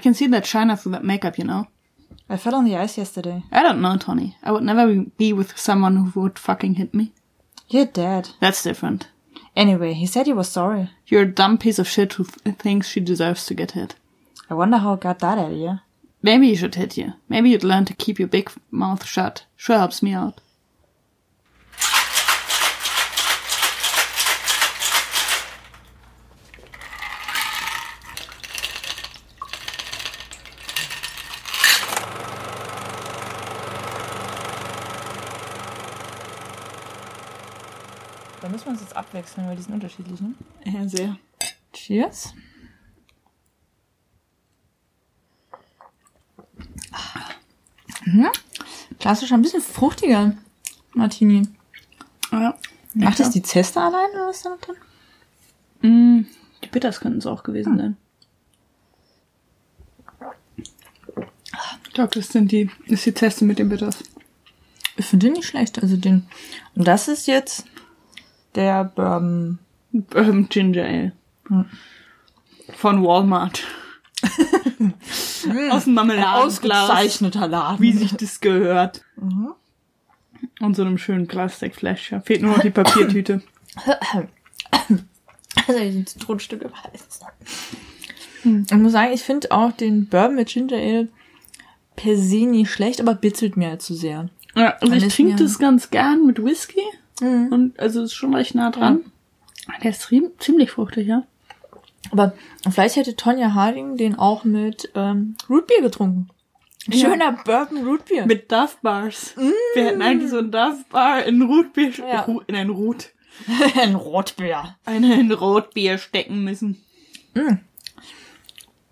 can see that shiner through that makeup, you know. I fell on the ice yesterday. I don't know, Tony. I would never be with someone who would fucking hit me. You're dead. That's different. Anyway, he said he was sorry. You're a dumb piece of shit who th- thinks she deserves to get hit. I wonder how it got that idea. Maybe he should hit you. Maybe you'd learn to keep your big mouth shut. Sure helps me out. Abwechseln, weil die sind unterschiedlich, ne? Ja, sehr. Cheers. Mhm. Klassisch ein bisschen fruchtiger Martini. Ja. Macht das die Zeste allein oder was da noch drin? Mm, die Bitters könnten es auch gewesen sein. Ich glaube, das sind die, ist die Teste mit den Bitters. Ich finde den nicht schlecht. Also den. Und das ist jetzt der Bourbon. Ähm, Ginger Ale. Hm. Von Walmart. Aus dem Marmeladenglas. Ausgezeichneter Laden. Wie sich das gehört. Mhm. Und so einem schönen Plastikfläschchen. Fehlt nur noch die Papiertüte. Also ich ein Zitronenstück im Hals. Ich muss sagen, ich finde auch den Bourbon mit Ginger Ale per se nicht schlecht, aber bitzelt mir halt zu sehr. Ja, also Man ich trinke das ganz gern mit Whisky. Mhm. Und also ist schon recht nah dran. Der ist zie- ziemlich fruchtig, ja. Aber vielleicht hätte Tonja Harding den auch mit ähm, Rootbeer getrunken. Ja. Schöner Bourbon Rootbeer. Mit Duff Bars. Wir hätten eigentlich so ein Duff Bar in Rotbier, Ja. In ein Rot, ein Rotbier. eine in Rotbier stecken müssen.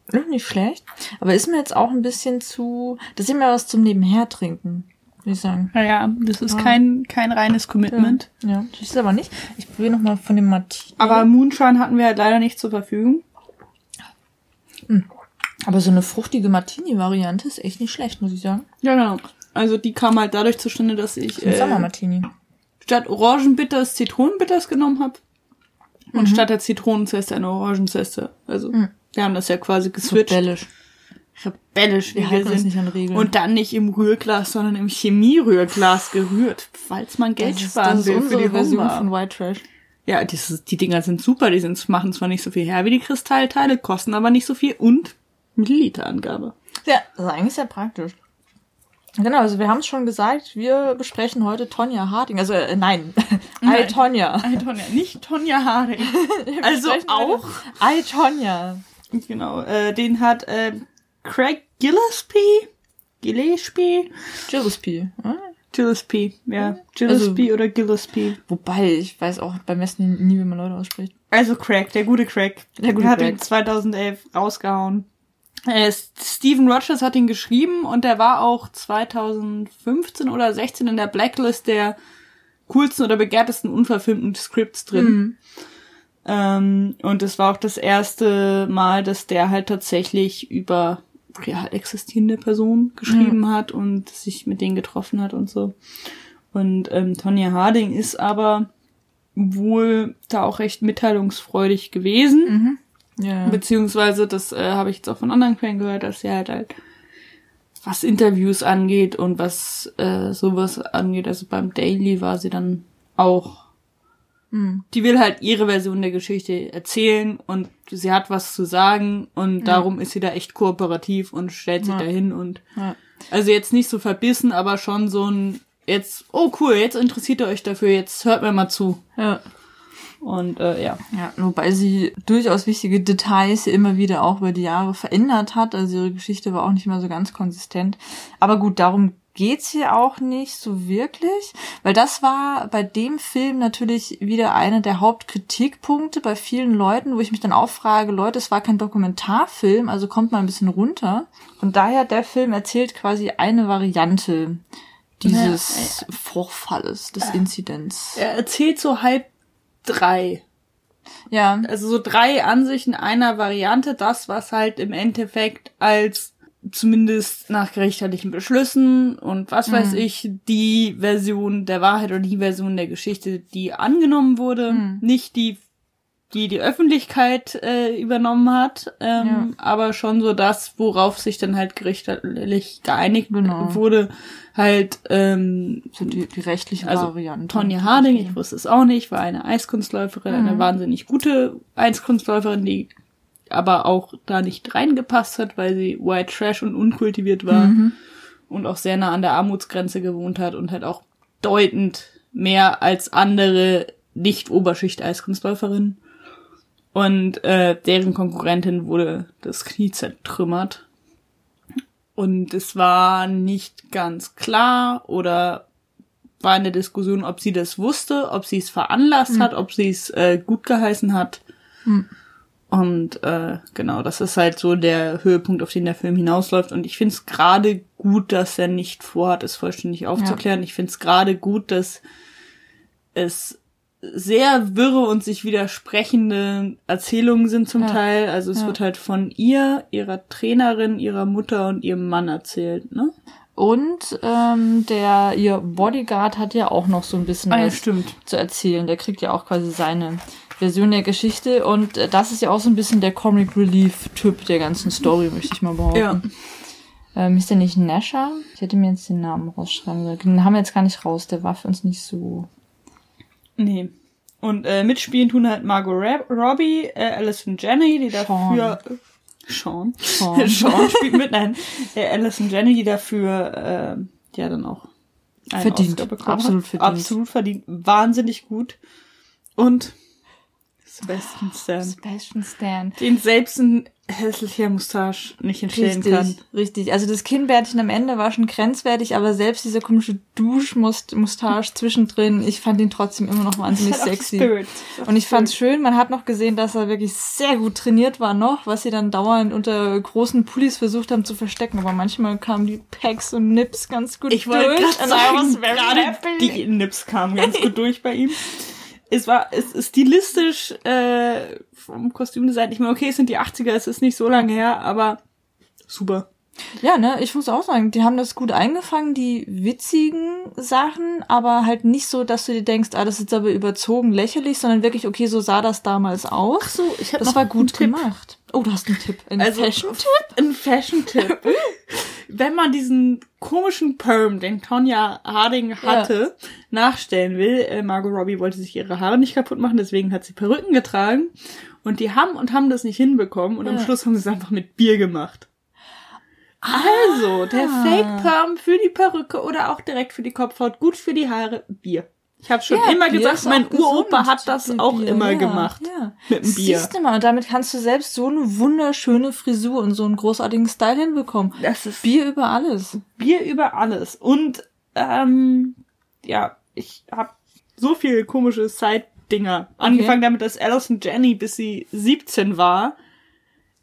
Ist Nicht schlecht. Aber ist mir jetzt auch ein bisschen zu. Das ist immer was zum Nebenher trinken, würde ich sagen. Naja, das ist Ja. kein, kein reines Commitment. Ja, das ist aber nicht. Ich probiere nochmal von dem Martini. Aber Moonshine hatten wir halt leider nicht zur Verfügung. Aber so eine fruchtige Martini-Variante ist echt nicht schlecht, muss ich sagen. Ja, genau. Also die kam halt dadurch zustande, dass ich Ein äh, Sommer-Martini. statt Orangenbitters Zitronenbitters genommen habe. Und statt der Zitronenzeste eine Orangenzeste. Also Mhm. wir haben das ja quasi geswitcht. bellisch. Rebellisch, wie Wir wir halten uns sind. nicht an Regeln. Und dann nicht im Rührglas, sondern im Chemierührglas gerührt, falls man Geld das ist, sparen das ist will für unsere die Version Version von White Trash. Ja, die, die Dinger sind super, die sind, machen zwar nicht so viel her wie die Kristallteile, kosten aber nicht so viel und Milliliterangabe. Ja, das ist eigentlich sehr praktisch. Genau, also wir haben es schon gesagt, wir besprechen heute Tonja Harding. Also äh, nein, Nein. Tonja. Ei, Tonja, nicht Tonja Harding. also auch, I Tonja. genau, äh, den hat äh, Craig Gillespie, Gillespie, Gillespie. Hm? Gillespie, ja, Gillespie oder Gillespie. Wobei, ich weiß auch beim besten nie, wie man Leute ausspricht. Also Craig, der gute Craig. Der gute hat Craig. ihn 2011 rausgehauen. Äh, Steven Rogers hat ihn geschrieben und der war auch 2015 oder 16 in der Blacklist der coolsten oder begehrtesten unverfilmten Scripts drin. Mhm. Ähm, und es war auch das erste Mal, dass der halt tatsächlich über real existierende Personen geschrieben hat und sich mit denen getroffen hat und so. Und ähm, Tonya Harding ist aber wohl da auch recht mitteilungsfreudig gewesen. Ja. Beziehungsweise, das äh, habe ich jetzt auch von anderen Quellen gehört, dass sie halt halt, was Interviews angeht und was äh, sowas angeht, also beim Daily war sie dann auch Mhm. die will halt ihre Version der Geschichte erzählen und sie hat was zu sagen und darum ist sie da echt kooperativ und stellt sich Ja. dahin und Ja. also jetzt nicht so verbissen, aber schon so ein jetzt oh cool, jetzt interessiert ihr euch dafür, jetzt hört mir mal zu ja. und äh, ja. Ja, wobei sie durchaus wichtige Details immer wieder auch über die Jahre verändert hat. Also ihre Geschichte war auch nicht mehr so ganz konsistent. Aber gut, darum geht's hier auch nicht so wirklich, weil das war bei dem Film natürlich wieder einer der Hauptkritikpunkte bei vielen Leuten, wo ich mich dann auch frage, Leute, es war kein Dokumentarfilm, also kommt mal ein bisschen runter. Und daher der Film erzählt quasi eine Variante dieses Vorfalles, des Inzidents. Er erzählt so halb drei. Ja. Also so drei Ansichten einer Variante, das, was halt im Endeffekt als zumindest nach gerichtlichen Beschlüssen und was weiß ich, die Version der Wahrheit oder die Version der Geschichte, die angenommen wurde, nicht die die die Öffentlichkeit äh, übernommen hat, ähm, ja. aber schon so das, worauf sich dann halt gerichtlich geeinigt genau. wurde, halt ähm, so die, die rechtliche also Variante. Tonja Harding, ich wusste es auch nicht, war eine Eiskunstläuferin, mhm. eine wahnsinnig gute Eiskunstläuferin, die aber auch da nicht reingepasst hat, weil sie white trash und unkultiviert war mhm. und auch sehr nah an der Armutsgrenze gewohnt hat und halt auch deutend mehr als andere nicht Oberschicht Eiskunstläuferinnen. Und äh, deren Konkurrentin wurde das Knie zertrümmert. Und es war nicht ganz klar oder war eine Diskussion, ob sie das wusste, ob sie es veranlasst mhm. hat, ob sie es äh, gut geheißen hat. Mhm. Und äh, genau, das ist halt so der Höhepunkt, auf den der Film hinausläuft. Und ich finde es gerade gut, dass er nicht vorhat, es vollständig aufzuklären. Ja. Ich finde es gerade gut, dass es sehr wirre und sich widersprechende Erzählungen sind zum ja. Teil. Also es ja. wird halt von ihr, ihrer Trainerin, ihrer Mutter und ihrem Mann erzählt, ne? Und ähm, der ihr Bodyguard hat ja auch noch so ein bisschen ah, was stimmt. zu erzählen. Der kriegt ja auch quasi seine Version der Geschichte und äh, das ist ja auch so ein bisschen der Comic Relief Typ der ganzen Story, möchte ich mal behaupten. Ja. Ähm, ist der nicht Nasher? Ich hätte mir jetzt den Namen rausschreiben sollen. Den haben wir jetzt gar nicht raus. Der war für uns nicht so Nee. Und äh, mitspielen tun halt Margot Robbie, äh, Alison Jenny, die dafür Sean. Sean. Sean spielt mit, nein, äh, Alison Jenny, die dafür äh, ja dann auch verdient. Absolut verdient. Absolut verdient. Wahnsinnig gut. Und Sebastian Stan. Sebastian Stan. Den selbst ein hässlicher Moustache nicht entstehen richtig, kann. Richtig, also das Kinnbärtchen am Ende war schon grenzwertig, aber selbst dieser komische Duschmoustache zwischendrin, ich fand ihn trotzdem immer noch wahnsinnig sexy. Und ich fand's schön, man hat noch gesehen, dass er wirklich sehr gut trainiert war noch, was sie dann dauernd unter großen Pullis versucht haben zu verstecken, aber manchmal kamen die Packs und Nips ganz gut ich durch. Ich wollte gerade die Nips kamen ganz gut durch bei ihm es war, es ist stilistisch äh, vom Kostümdesign. Ich meine, okay, es sind die 80er, es ist nicht so lange her, aber super. Ja, ne, ich muss auch sagen, die haben das gut eingefangen, die witzigen Sachen, aber halt nicht so, dass du dir denkst, ah, das ist aber überzogen lächerlich, sondern wirklich, okay, so sah das damals aus. Ach so, ich hab Das war gut gemacht. Oh, du hast einen Tipp. Ein also, Fashion-Tipp? Ein Fashion-Tipp. Wenn man diesen komischen Perm, den Tonya Harding hatte, ja. nachstellen will, äh, Margot Robbie wollte sich ihre Haare nicht kaputt machen, deswegen hat sie Perücken getragen. Und die haben und haben das nicht hinbekommen und ja. am Schluss haben sie es einfach mit Bier gemacht. Also, der ah. Fake Perm für die Perücke oder auch direkt für die Kopfhaut, gut für die Haare, Bier. Ich habe schon ja, immer Bier gesagt, mein Uropa hat das auch Bier, immer ja, gemacht. Ja. Mit dem Bier. Siehst du mal, und damit kannst du selbst so eine wunderschöne Frisur und so einen großartigen Style hinbekommen. Das ist Bier über alles. Bier über alles. Und ähm, ja, ich habe so viele komische Side-Dinger. Okay. Angefangen damit, dass Alison Jenny, bis sie 17 war,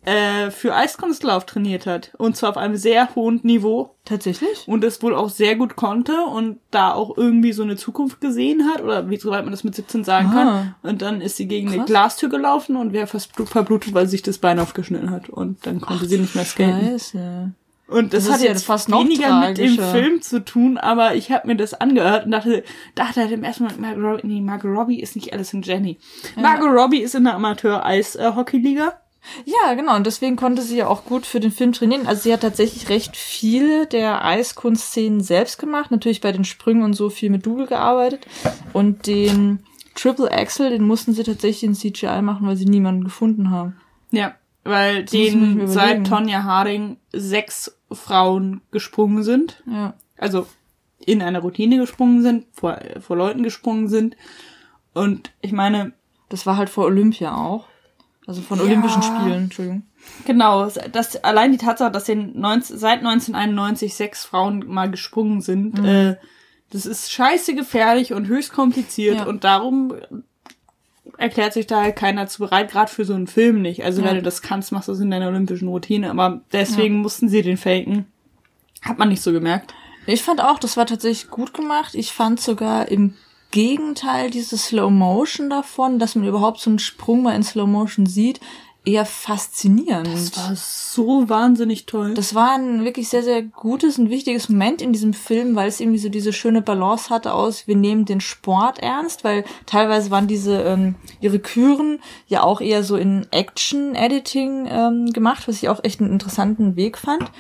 äh, für Eiskunstlauf trainiert hat. Und zwar auf einem sehr hohen Niveau. Tatsächlich? Und es wohl auch sehr gut konnte und da auch irgendwie so eine Zukunft gesehen hat, oder wie soweit man das mit 17 sagen Aha. kann. Und dann ist sie gegen Krass. eine Glastür gelaufen und wäre fast verblutet, weil sie sich das Bein aufgeschnitten hat. Und dann konnte Ach, sie nicht mehr skaten. Scheiße. Und das, das hat jetzt fast weniger mit dem Film zu tun, aber ich habe mir das angehört und dachte, dachte halt im ersten Mal, Margot Robbie, nee, Margot Robbie ist nicht Alison Jenny. Ja. Margot Robbie ist in der Amateur-Eis-Hockey-Liga. Ja, genau. Und deswegen konnte sie ja auch gut für den Film trainieren. Also sie hat tatsächlich recht viele der Eiskunstszenen selbst gemacht. Natürlich bei den Sprüngen und so viel mit Double gearbeitet. Und den Triple Axel, den mussten sie tatsächlich in CGI machen, weil sie niemanden gefunden haben. Ja, weil das den seit Tonja Harding sechs Frauen gesprungen sind. Ja. Also in einer Routine gesprungen sind, vor, vor Leuten gesprungen sind. Und ich meine. Das war halt vor Olympia auch. Also von ja. Olympischen Spielen, Entschuldigung. Genau, das, allein die Tatsache, dass den 19, seit 1991 sechs Frauen mal gesprungen sind, mhm. äh, das ist scheiße gefährlich und höchst kompliziert ja. und darum erklärt sich da halt keiner zu bereit, gerade für so einen Film nicht. Also ja. wenn du das kannst, machst du es in deiner olympischen Routine, aber deswegen mussten sie den faken. Hat man nicht so gemerkt. Ich fand auch, das war tatsächlich gut gemacht. Ich fand sogar im Gegenteil, diese Slow Motion davon, dass man überhaupt so einen Sprung mal in Slow Motion sieht, eher faszinierend. Das war so wahnsinnig toll. Das war ein wirklich sehr, sehr gutes und wichtiges Moment in diesem Film, weil es irgendwie so diese schöne Balance hatte aus, wir nehmen den Sport ernst, weil teilweise waren diese, ähm, ihre Küren ja auch eher so in Action-Editing ähm, gemacht, was ich auch echt einen interessanten Weg fand.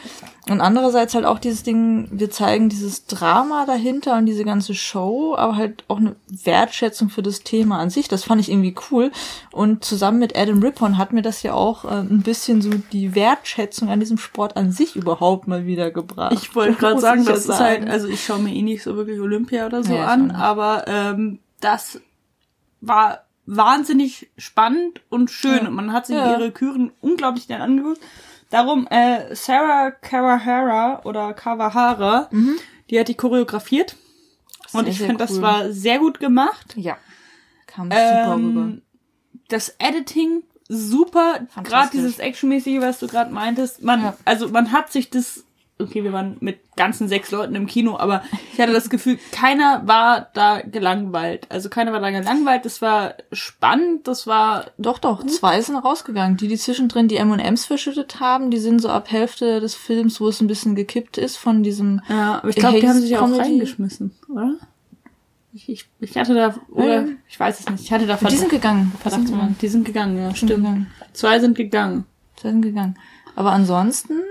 Und andererseits halt auch dieses Ding, wir zeigen dieses Drama dahinter und diese ganze Show, aber halt auch eine Wertschätzung für das Thema an sich. Das fand ich irgendwie cool. Und zusammen mit Adam Rippon hat mir das ja auch äh, ein bisschen so die Wertschätzung an diesem Sport an sich überhaupt mal wieder gebracht. Ich wollte gerade sagen, das ist halt, also ich schaue mir eh nicht so wirklich Olympia oder so Ja, an, aber ähm, das war wahnsinnig spannend und schön Ja. und man hat sich Ja. ihre Küren unglaublich gern angeguckt. Darum, äh, Sarah Kawahara oder Kawahara, die hat die choreografiert und Sehr, ich sehr finde, das cool. war sehr gut gemacht. Ja. Kam super rüber. Ähm, das Editing super, gerade dieses actionmäßige, was du gerade meintest. Man, Ja. also man hat sich das. Okay, wir waren mit ganzen sechs Leuten im Kino, aber ich hatte das Gefühl, keiner war da gelangweilt. Also keiner war da gelangweilt. Das war spannend. Das war Doch, doch, zwei sind rausgegangen. Die, die zwischendrin die M&M's verschüttet haben, die sind so ab Hälfte des Films, wo es ein bisschen gekippt ist von diesem... ja, aber ich glaube, die haben sich auch reingeschmissen, oder? Ich, ich, ich hatte da, oder Ähm, ich weiß es nicht. Ich hatte da Die sind gegangen. Die Verdacht, sind gegangen. die sind gegangen, ja, Die sind stimmt. gegangen. Zwei sind gegangen. Die sind gegangen. Aber ansonsten,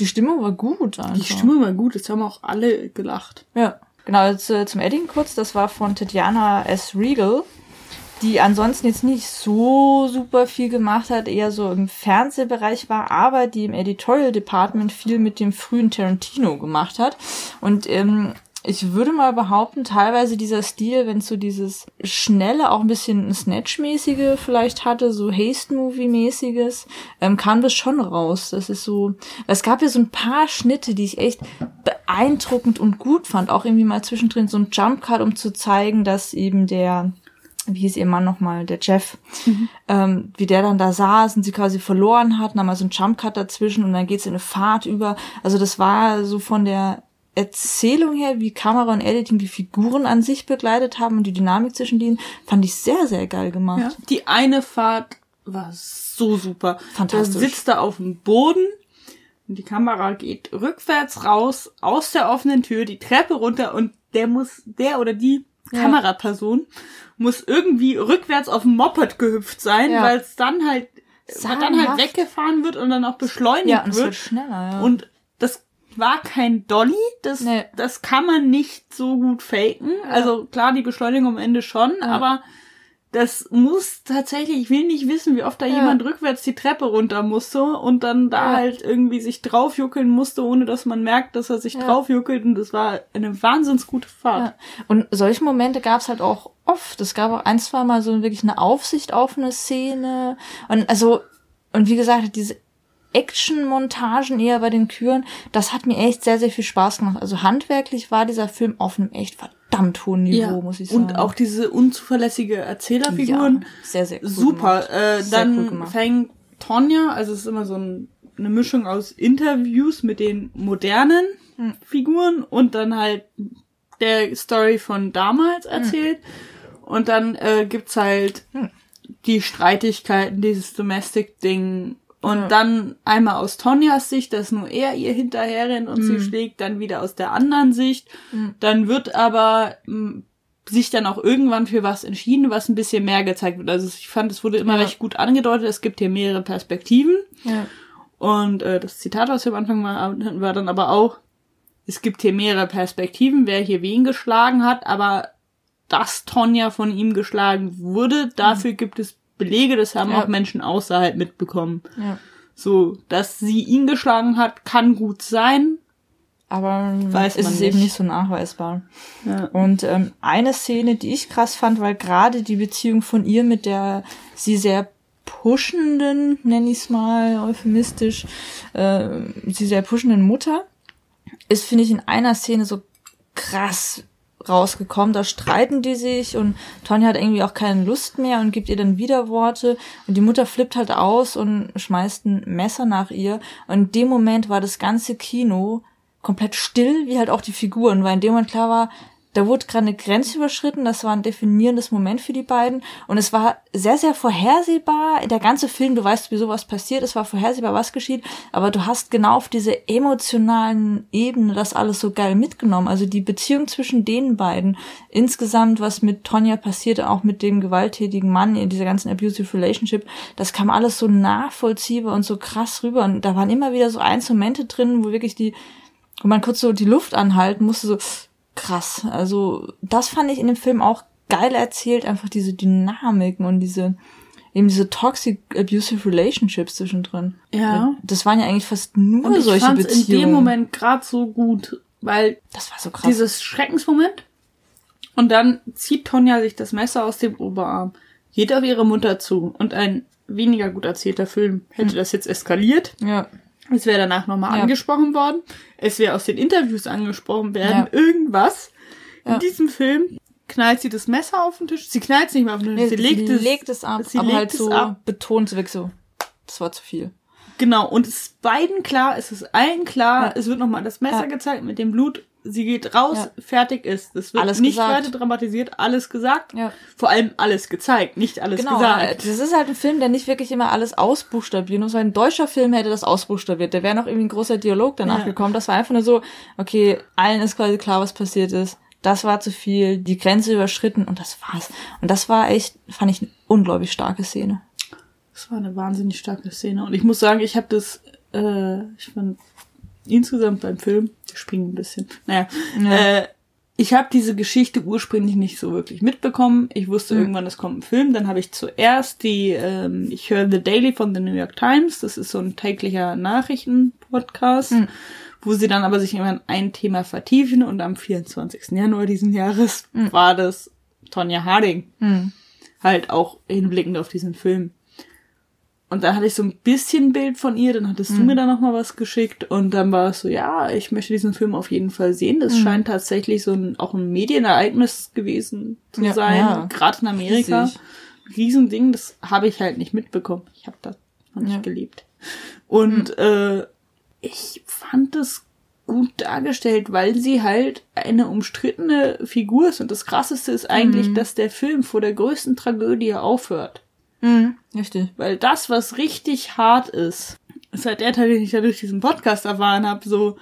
die Stimmung war gut einfach. Die Stimme war gut. Jetzt haben auch alle gelacht. Ja, genau, jetzt, äh, zum Edding kurz, das war von Tatjana S. Regal, die ansonsten jetzt nicht so super viel gemacht hat, eher so im Fernsehbereich war, aber die im Editorial Department viel mit dem frühen Tarantino gemacht hat. Und ähm, ich würde mal behaupten, teilweise dieser Stil, wenn es so dieses schnelle, auch ein bisschen Snatch-mäßige vielleicht hatte, so Haste-Movie-mäßiges, ähm, kam das schon raus. Das ist so, es gab ja so ein paar Schnitte, die ich echt beeindruckend und gut fand. Auch irgendwie mal zwischendrin so ein Jump-Cut, um zu zeigen, dass eben der, wie hieß ihr Mann nochmal, der Jeff, ähm, wie der dann da saß und sie quasi verloren hat, dann mal so ein Jump-Cut dazwischen und dann geht's in eine Fahrt über. Also das war so von der Erzählung her, wie Kamera und Editing die Figuren an sich begleitet haben und die Dynamik zwischen denen, fand ich sehr, sehr geil gemacht. Ja. Die eine Fahrt war so super. Fantastisch. Da sitzt er auf dem Boden und die Kamera geht rückwärts raus aus der offenen Tür die Treppe runter und der muss, der oder die Ja. Kameraperson muss irgendwie rückwärts auf dem Moped gehüpft sein, Ja. weil es dann halt, dann halt weggefahren wird und dann auch beschleunigt Ja, und es wird. wird schneller, ja. Und das war kein Dolly, das, Nee. das kann man nicht so gut faken. Also klar, die Beschleunigung am Ende schon, Ja. aber das muss tatsächlich, ich will nicht wissen, wie oft da Ja. jemand rückwärts die Treppe runter musste und dann da Ja. halt irgendwie sich draufjuckeln musste, ohne dass man merkt, dass er sich Ja. draufjuckelt. Und das war eine wahnsinns gute Fahrt. Ja. Und solche Momente gab es halt auch oft. Es gab auch ein, zwei Mal so wirklich eine Aufsicht auf eine Szene. Und also, und wie gesagt, diese Action-Montagen eher bei den Küren, das hat mir echt sehr, sehr viel Spaß gemacht. Also handwerklich war dieser Film auf einem echt verdammt hohen Niveau, muss ich sagen. Und auch diese unzuverlässige Erzählerfiguren. ja, sehr, sehr cool super. gemacht. Äh, Sehr dann cool fängt Tonja, also es ist immer so ein, eine Mischung aus Interviews mit den modernen Hm. Figuren und dann halt der Story von damals Hm. erzählt. Und dann äh, gibt's halt Hm. die Streitigkeiten, dieses Domestic-Ding. Und Ja. dann einmal aus Tonjas Sicht, dass nur er ihr hinterherrennt und sie Hm. schlägt, dann wieder aus der anderen Sicht. Dann wird aber mh, sich dann auch irgendwann für was entschieden, was ein bisschen mehr gezeigt wird. Also ich fand, es wurde immer Ja. recht gut angedeutet, es gibt hier mehrere Perspektiven. Ja. Und äh, das Zitat, was wir am Anfang mal hatten, war dann aber auch, es gibt hier mehrere Perspektiven, wer hier wen geschlagen hat, aber dass Tonja von ihm geschlagen wurde, dafür gibt es Belege, das haben Ja. auch Menschen außerhalb mitbekommen. ja. So, dass sie ihn geschlagen hat, kann gut sein. Aber Weiß ist es eben nicht. nicht so nachweisbar. Ja. Und ähm, eine Szene, die ich krass fand, weil gerade die Beziehung von ihr mit der sie sehr pushenden, nenne ich es mal euphemistisch, äh, sie sehr pushenden Mutter, ist, finde ich, in einer Szene so krass rausgekommen. Da streiten die sich und Tonja hat irgendwie auch keine Lust mehr und gibt ihr dann Widerworte und die Mutter flippt halt aus und schmeißt ein Messer nach ihr. Und in dem Moment war das ganze Kino komplett still, wie halt auch die Figuren, weil in dem Moment klar war, da wurde gerade eine Grenze überschritten, das war ein definierendes Moment für die beiden. Und es war sehr, sehr vorhersehbar, der ganze Film, du weißt, wieso was passiert, es war vorhersehbar, was geschieht, aber du hast genau auf diese emotionalen Ebene das alles so geil mitgenommen, also die Beziehung zwischen den beiden, insgesamt, was mit Tonja passiert, auch mit dem gewalttätigen Mann in dieser ganzen abusive relationship, das kam alles so nachvollziehbar und so krass rüber. Und da waren immer wieder so Einzelmomente drin, wo wirklich die, wo man kurz so die Luft anhalten musste, so, krass. Also das fand ich in dem Film auch geil erzählt, einfach diese Dynamiken und diese eben diese toxic abusive relationships zwischendrin. Ja. Das waren ja eigentlich fast nur Und ich solche fand's Beziehungen. in dem Moment gerade so gut, weil das war so krass. dieses Schreckensmoment und dann zieht Tonja sich das Messer aus dem Oberarm, geht auf ihre Mutter zu und ein weniger gut erzählter Film hätte das jetzt eskaliert. ja. Es wäre danach nochmal Ja. angesprochen worden. Es wäre aus den Interviews angesprochen werden. Ja. Irgendwas. In Ja. diesem Film knallt sie das Messer auf den Tisch. Sie knallt es nicht mehr auf den Tisch. Nee, sie legt, es, legt es ab, sie aber legt halt es so ab. betont weg so. Das war zu viel. Genau. Und es ist beiden klar, es ist allen klar, es wird nochmal das Messer gezeigt mit dem Blut. Sie geht raus, Ja. fertig ist. Es wird Alles nicht gesagt. weiter dramatisiert, alles gesagt. Ja. Vor allem alles gezeigt, nicht alles Genau, gesagt. das ist halt ein Film, der nicht wirklich immer alles ausbuchstabieren muss. weil Ein deutscher Film hätte das ausbuchstabiert. Da wäre noch irgendwie ein großer Dialog danach Ja. gekommen. Das war einfach nur so, okay, allen ist quasi klar, was passiert ist. Das war zu viel, die Grenze überschritten und das war's. Und das war echt, fand ich eine unglaublich starke Szene. Das war eine wahnsinnig starke Szene. Und ich muss sagen, ich habe das, äh, ich fand insgesamt beim Film, wir springen ein bisschen, naja, Ja. äh, ich habe diese Geschichte ursprünglich nicht so wirklich mitbekommen. Ich wusste Mhm. irgendwann, es kommt ein Film. Dann habe ich zuerst die, ähm, ich höre The Daily von The New York Times. Das ist so ein täglicher Nachrichtenpodcast, Mhm. wo sie dann aber sich immer in ein Thema vertiefen. Und am 24. Januar diesen Jahres war das Tonja Harding Hm. halt auch hinblickend auf diesen Film. Und dann hatte ich so ein bisschen Bild von ihr, dann hattest Mhm. du mir da noch mal was geschickt und dann war es so, ja, ich möchte diesen Film auf jeden Fall sehen. Das Mhm. scheint tatsächlich so ein auch ein Medienereignis gewesen zu Ja, sein, ja. gerade in Amerika. Riesig. Riesending, das habe ich halt nicht mitbekommen. Ich habe das noch nicht Ja. Mhm. gelebt. Und äh, ich fand es gut dargestellt, weil sie halt eine umstrittene Figur ist. Und das Krasseste ist eigentlich, Mhm. dass der Film vor der größten Tragödie aufhört. Hm, richtig. Weil das, was richtig hart ist, ist halt der Teil, den ich ja durch diesen Podcast erfahren habe, so,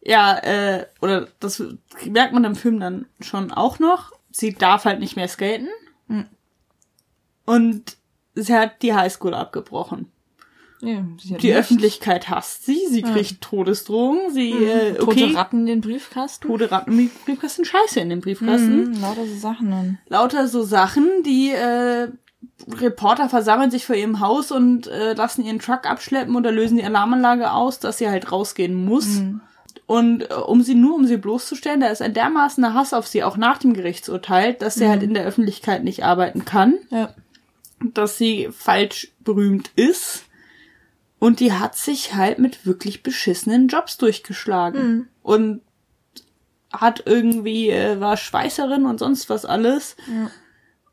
ja, äh, oder das merkt man im Film dann schon auch noch. Sie darf halt nicht mehr skaten. Mhm. Und sie hat die Highschool abgebrochen. Ja, Die nichts. Öffentlichkeit hasst sie, sie Ja. kriegt Todesdrohungen, sie, äh, Tote okay, Ratten in den Briefkasten. tote Ratten im Briefkasten, Scheiße in dem Briefkasten. Mhm, lauter so Sachen dann. lauter so Sachen, die äh, Reporter versammeln sich vor ihrem Haus und äh, lassen ihren Truck abschleppen oder lösen die Alarmanlage aus, dass sie halt rausgehen muss. Mhm. Und äh, um sie nur, um sie bloßzustellen, da ist ein dermaßener Hass auf sie, auch nach dem Gerichtsurteil, dass sie Mhm. halt in der Öffentlichkeit nicht arbeiten kann, Ja. dass sie falsch berühmt ist. Und die hat sich halt mit wirklich beschissenen Jobs durchgeschlagen. Mhm. Und hat irgendwie, äh, war Schweißerin und sonst was alles Ja.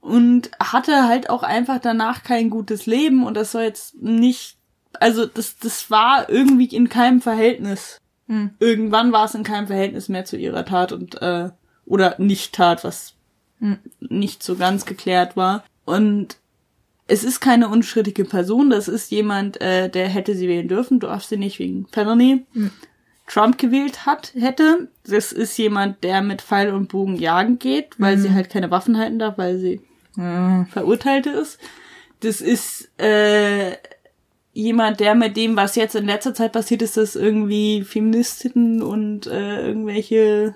Und hatte halt auch einfach danach kein gutes Leben und das soll jetzt nicht, also das, das war irgendwie in keinem Verhältnis. Hm. Irgendwann war es in keinem Verhältnis mehr zu ihrer Tat und, äh, oder Nicht-Tat, was Hm. nicht so ganz geklärt war. Und es ist keine unstrittige Person, das ist jemand, äh, der hätte sie wählen dürfen, du darfst sie nicht wegen Felony. Hm. Trump gewählt hat, hätte. Das ist jemand, der mit Pfeil und Bogen jagen geht, weil Hm. sie halt keine Waffen halten darf, weil sie Ja. Verurteilte ist. Das ist äh, jemand, der mit dem, was jetzt in letzter Zeit passiert ist, dass irgendwie Feministinnen und äh, irgendwelche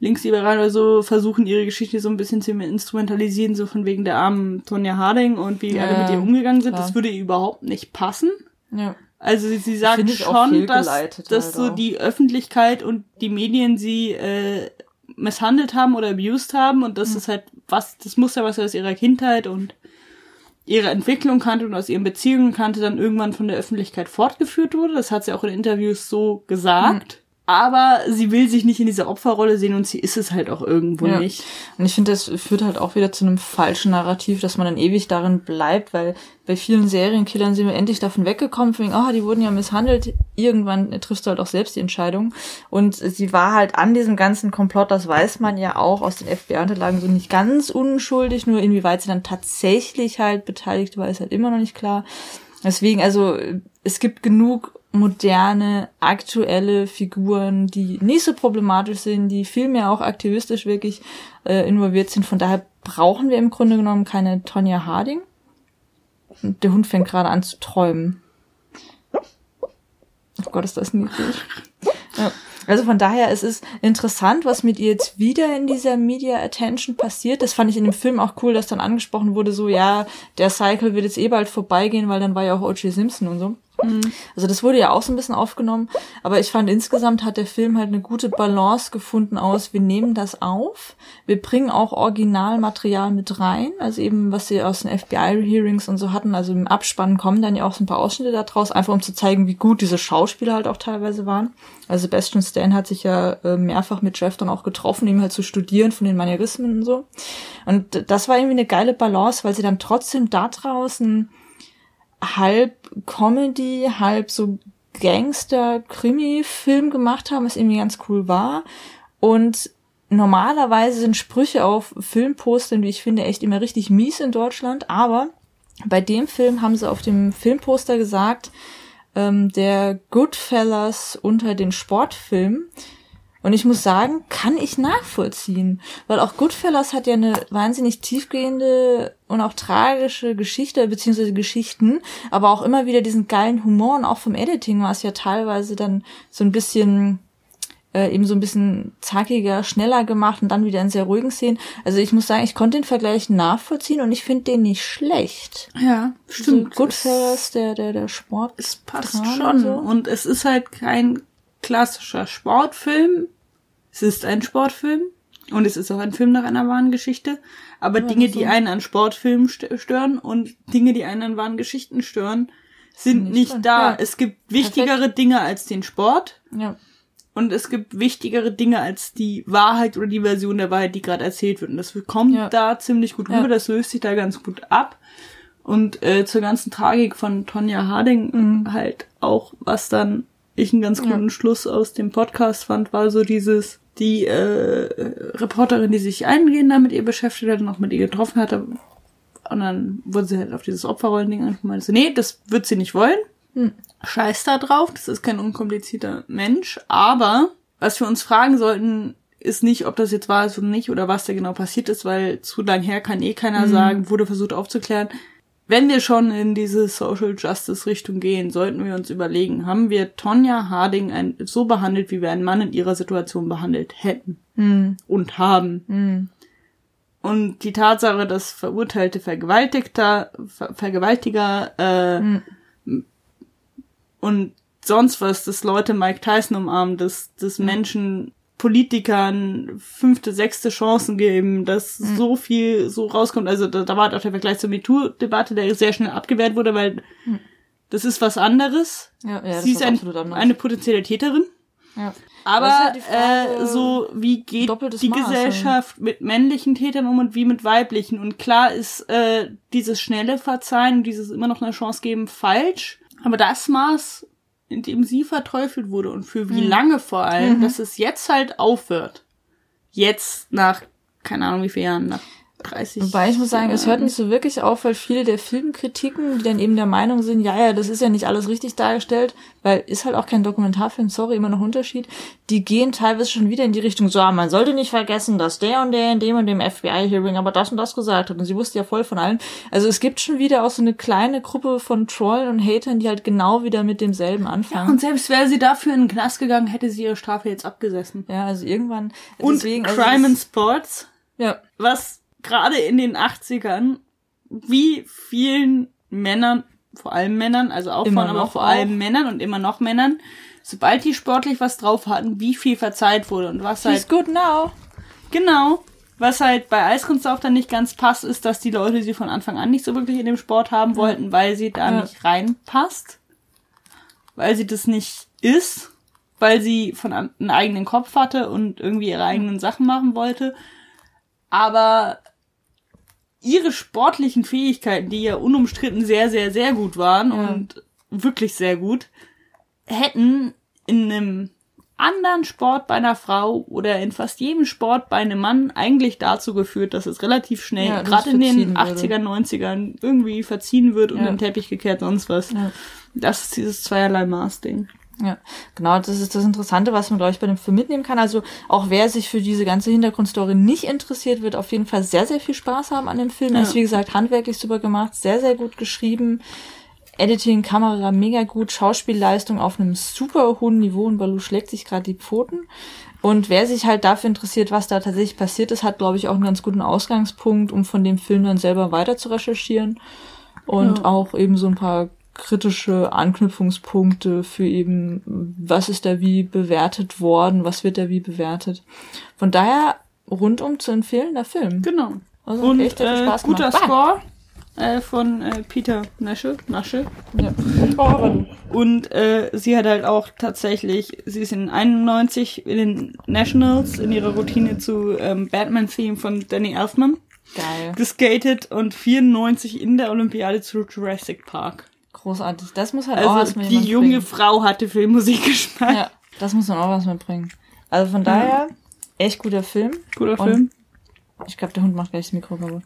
Linksliberalen oder so versuchen, ihre Geschichte so ein bisschen zu instrumentalisieren, so von wegen der armen Tonja Harding und wie Ja, alle mit ihr umgegangen sind. klar. Das würde ihr überhaupt nicht passen. ja. Also sie, sie auch schon, dass, dass halt so auch. die Öffentlichkeit und die Medien sie äh, misshandelt haben oder abused haben und das ist halt was, das Muster, was sie aus ihrer Kindheit und ihrer Entwicklung kannte und aus ihren Beziehungen kannte, dann irgendwann von der Öffentlichkeit fortgeführt wurde. Das hat sie auch in Interviews so gesagt. Aber sie will sich nicht in dieser Opferrolle sehen und sie ist es halt auch irgendwo ja. nicht. Und ich finde, das führt halt auch wieder zu einem falschen Narrativ, dass man dann ewig darin bleibt, weil bei vielen Serienkillern sind wir endlich davon weggekommen, von wegen, oh, die wurden ja misshandelt. Irgendwann triffst du halt auch selbst die Entscheidung. Und sie war halt an diesem ganzen Komplott, das weiß man ja auch aus den FBI-Unterlagen, so nicht ganz unschuldig, nur inwieweit sie dann tatsächlich halt beteiligt war, ist halt immer noch nicht klar. Deswegen, also es gibt genug moderne, aktuelle Figuren, die nicht so problematisch sind, die vielmehr auch aktivistisch wirklich äh, involviert sind. Von daher brauchen wir im Grunde genommen keine Tonja Harding. Und der Hund fängt gerade an zu träumen. Oh Gott, ist das niedlich. Ja. Also von daher, es ist interessant, was mit ihr jetzt wieder in dieser Media Attention passiert. Das fand ich in dem Film auch cool, dass dann angesprochen wurde, so, ja, der Cycle wird jetzt eh bald vorbeigehen, weil dann war ja auch O.J. Simpson und so. Mhm. Also das wurde ja auch so ein bisschen aufgenommen, aber ich fand insgesamt hat der Film halt eine gute Balance gefunden aus, wir nehmen das auf, wir bringen auch Originalmaterial mit rein, also eben was sie aus den FBI-Hearings und so hatten, also im Abspann kommen dann ja auch so ein paar Ausschnitte daraus, einfach um zu zeigen, wie gut diese Schauspieler halt auch teilweise waren. Also Sebastian Stan hat sich ja äh, mehrfach mit Jeff dann auch getroffen, ihm halt zu studieren von den Manierismen und so. Und das war irgendwie eine geile Balance, weil sie dann trotzdem da draußen halb Comedy, halb so Gangster-Krimi-Film gemacht haben, was irgendwie ganz cool war. Und normalerweise sind Sprüche auf Filmpostern, wie ich finde, echt immer richtig mies in Deutschland. Aber bei dem Film haben sie auf dem Filmposter gesagt, ähm, der Goodfellas unter den Sportfilmen. Und ich muss sagen, kann ich nachvollziehen. Weil auch Goodfellas hat ja eine wahnsinnig tiefgehende und auch tragische Geschichte, beziehungsweise Geschichten, aber auch immer wieder diesen geilen Humor und auch vom Editing war es ja teilweise dann so ein bisschen äh, eben so ein bisschen zackiger, schneller gemacht und dann wieder in sehr ruhigen Szenen. Also ich muss sagen, ich konnte den Vergleich nachvollziehen und ich finde den nicht schlecht. Ja, stimmt. So Goodfellas, der, der, der Sport. Es passt schon. So. Und es ist halt kein klassischer Sportfilm, es ist ein Sportfilm und es ist auch ein Film nach einer wahren Geschichte. Aber ja, Dinge, so. die einen an Sportfilmen stören und Dinge, die einen an wahren Geschichten stören, sind nicht, nicht da. Ja. Es gibt wichtigere Perfekt. Dinge als den Sport. Ja. Und es gibt wichtigere Dinge als die Wahrheit oder die Version der Wahrheit, die gerade erzählt wird. Und das kommt ja. da ziemlich gut rüber. Das löst sich da ganz gut ab. Und äh, zur ganzen Tragik von Tonja Harding mhm. halt auch, was dann ich einen ganz guten Schluss aus dem Podcast fand, war so dieses, die äh, Reporterin, die sich eingehender damit ihr beschäftigt hat und auch mit ihr getroffen hatte. Und dann wurde sie halt auf dieses Opferrollending angefangen so, nee, das wird sie nicht wollen. Hm. Scheiß da drauf, das ist kein unkomplizierter Mensch. Aber was wir uns fragen sollten, ist nicht, ob das jetzt wahr ist oder nicht oder was da genau passiert ist, weil zu lang her kann eh keiner mhm. sagen, wurde versucht aufzuklären wenn wir schon in diese Social Justice Richtung gehen, sollten wir uns überlegen, haben wir Tonja Harding ein, so behandelt, wie wir einen Mann in ihrer Situation behandelt hätten hm. und haben. Hm. Und die Tatsache, dass verurteilte Vergewaltigter, Ver Vergewaltiger äh, hm. und sonst was, dass Leute Mike Tyson umarmen, dass, dass hm. Menschen Politikern fünfte, sechste Chancen geben, dass mhm. so viel so rauskommt. Also da, da war halt auch der Vergleich zur MeToo-Debatte, der sehr schnell abgewehrt wurde, weil mhm. das ist was anderes. Ja, ja, Sie ist ein, eine potenzielle Täterin. Ja. Aber halt Frage, äh, so wie geht die Maß, Gesellschaft mit männlichen Tätern um und wie mit weiblichen? Und klar ist äh, dieses schnelle Verzeihen dieses immer noch eine Chance geben falsch. Aber das Maß in dem sie verteufelt wurde und für wie mhm. lange vor allem, mhm. dass es jetzt halt aufhört. Jetzt nach, keine Ahnung wie viele Jahren, nach 30. Wobei ich muss sagen, es hört nicht so wirklich auf, weil viele der Filmkritiken, die dann eben der Meinung sind, ja, ja, das ist ja nicht alles richtig dargestellt, weil ist halt auch kein Dokumentarfilm, sorry, immer noch Unterschied, die gehen teilweise schon wieder in die Richtung, so, ah, man sollte nicht vergessen, dass der und der in dem und dem FBI-Hearing aber das und das gesagt hat und sie wusste ja voll von allen. Also es gibt schon wieder auch so eine kleine Gruppe von Trollen und Hatern, die halt genau wieder mit demselben anfangen. Ja, und selbst wäre sie dafür in den Knast gegangen, hätte sie ihre Strafe jetzt abgesessen. Ja, also irgendwann. Und deswegen, also Crime and Sports. Ja. Was gerade in den 80ern, wie vielen Männern, vor allem Männern, also auch immer von, aber vor allem auch. Männern und immer noch Männern, sobald die sportlich was drauf hatten, wie viel verzeiht wurde und was She's halt. good now. Genau. Was halt bei Eiskunstlauf dann nicht ganz passt, ist, dass die Leute sie von Anfang an nicht so wirklich in dem Sport haben wollten, weil sie da ja. nicht reinpasst. Weil sie das nicht ist. weil sie von an, einen eigenen Kopf hatte und irgendwie ihre eigenen Sachen machen wollte. Aber ihre sportlichen Fähigkeiten, die ja unumstritten sehr, sehr, sehr gut waren Ja. und wirklich sehr gut, hätten in einem anderen Sport bei einer Frau oder in fast jedem Sport bei einem Mann eigentlich dazu geführt, dass es relativ schnell, Ja, gerade in den verziehen würde. 80er, 90ern, irgendwie verziehen wird und Ja. den Teppich gekehrt, sonst was. Ja. Das ist dieses zweierlei Maß-Ding. Ja, genau, das ist das Interessante, was man, glaube ich, bei dem Film mitnehmen kann. Also auch wer sich für diese ganze Hintergrundstory nicht interessiert, wird auf jeden Fall sehr, sehr viel Spaß haben an dem Film. Er Ja. ist, wie gesagt, handwerklich super gemacht, sehr, sehr gut geschrieben. Editing, Kamera mega gut, Schauspielleistung auf einem super hohen Niveau und Balu schlägt sich gerade die Pfoten. Und wer sich halt dafür interessiert, was da tatsächlich passiert ist, hat, glaube ich, auch einen ganz guten Ausgangspunkt, um von dem Film dann selber weiter zu recherchieren. Und Ja. auch eben so ein paar kritische Anknüpfungspunkte für eben, was ist da wie bewertet worden, was wird da wie bewertet. Von daher rundum zu empfehlender Film. Genau. Also Und echt äh, Spaß guter gemacht. Score äh, von äh, Peter Nasche. Nasche. Ja. Und äh, sie hat halt auch tatsächlich, sie ist in 91 in den Nationals in ihrer Routine zu ähm, Batman-Theme von Danny Elfman Geil. geskatet und 94 in der Olympiade zu Jurassic Park. Großartig. Das muss halt auch Also erstmal die jemand junge bringen. Frau hatte Filmmusikgeschmack. Ja, das muss man auch was mitbringen. Also von daher, echt guter Film. Guter Und- Film. Ich glaube, der Hund macht gleich das Mikro kaputt.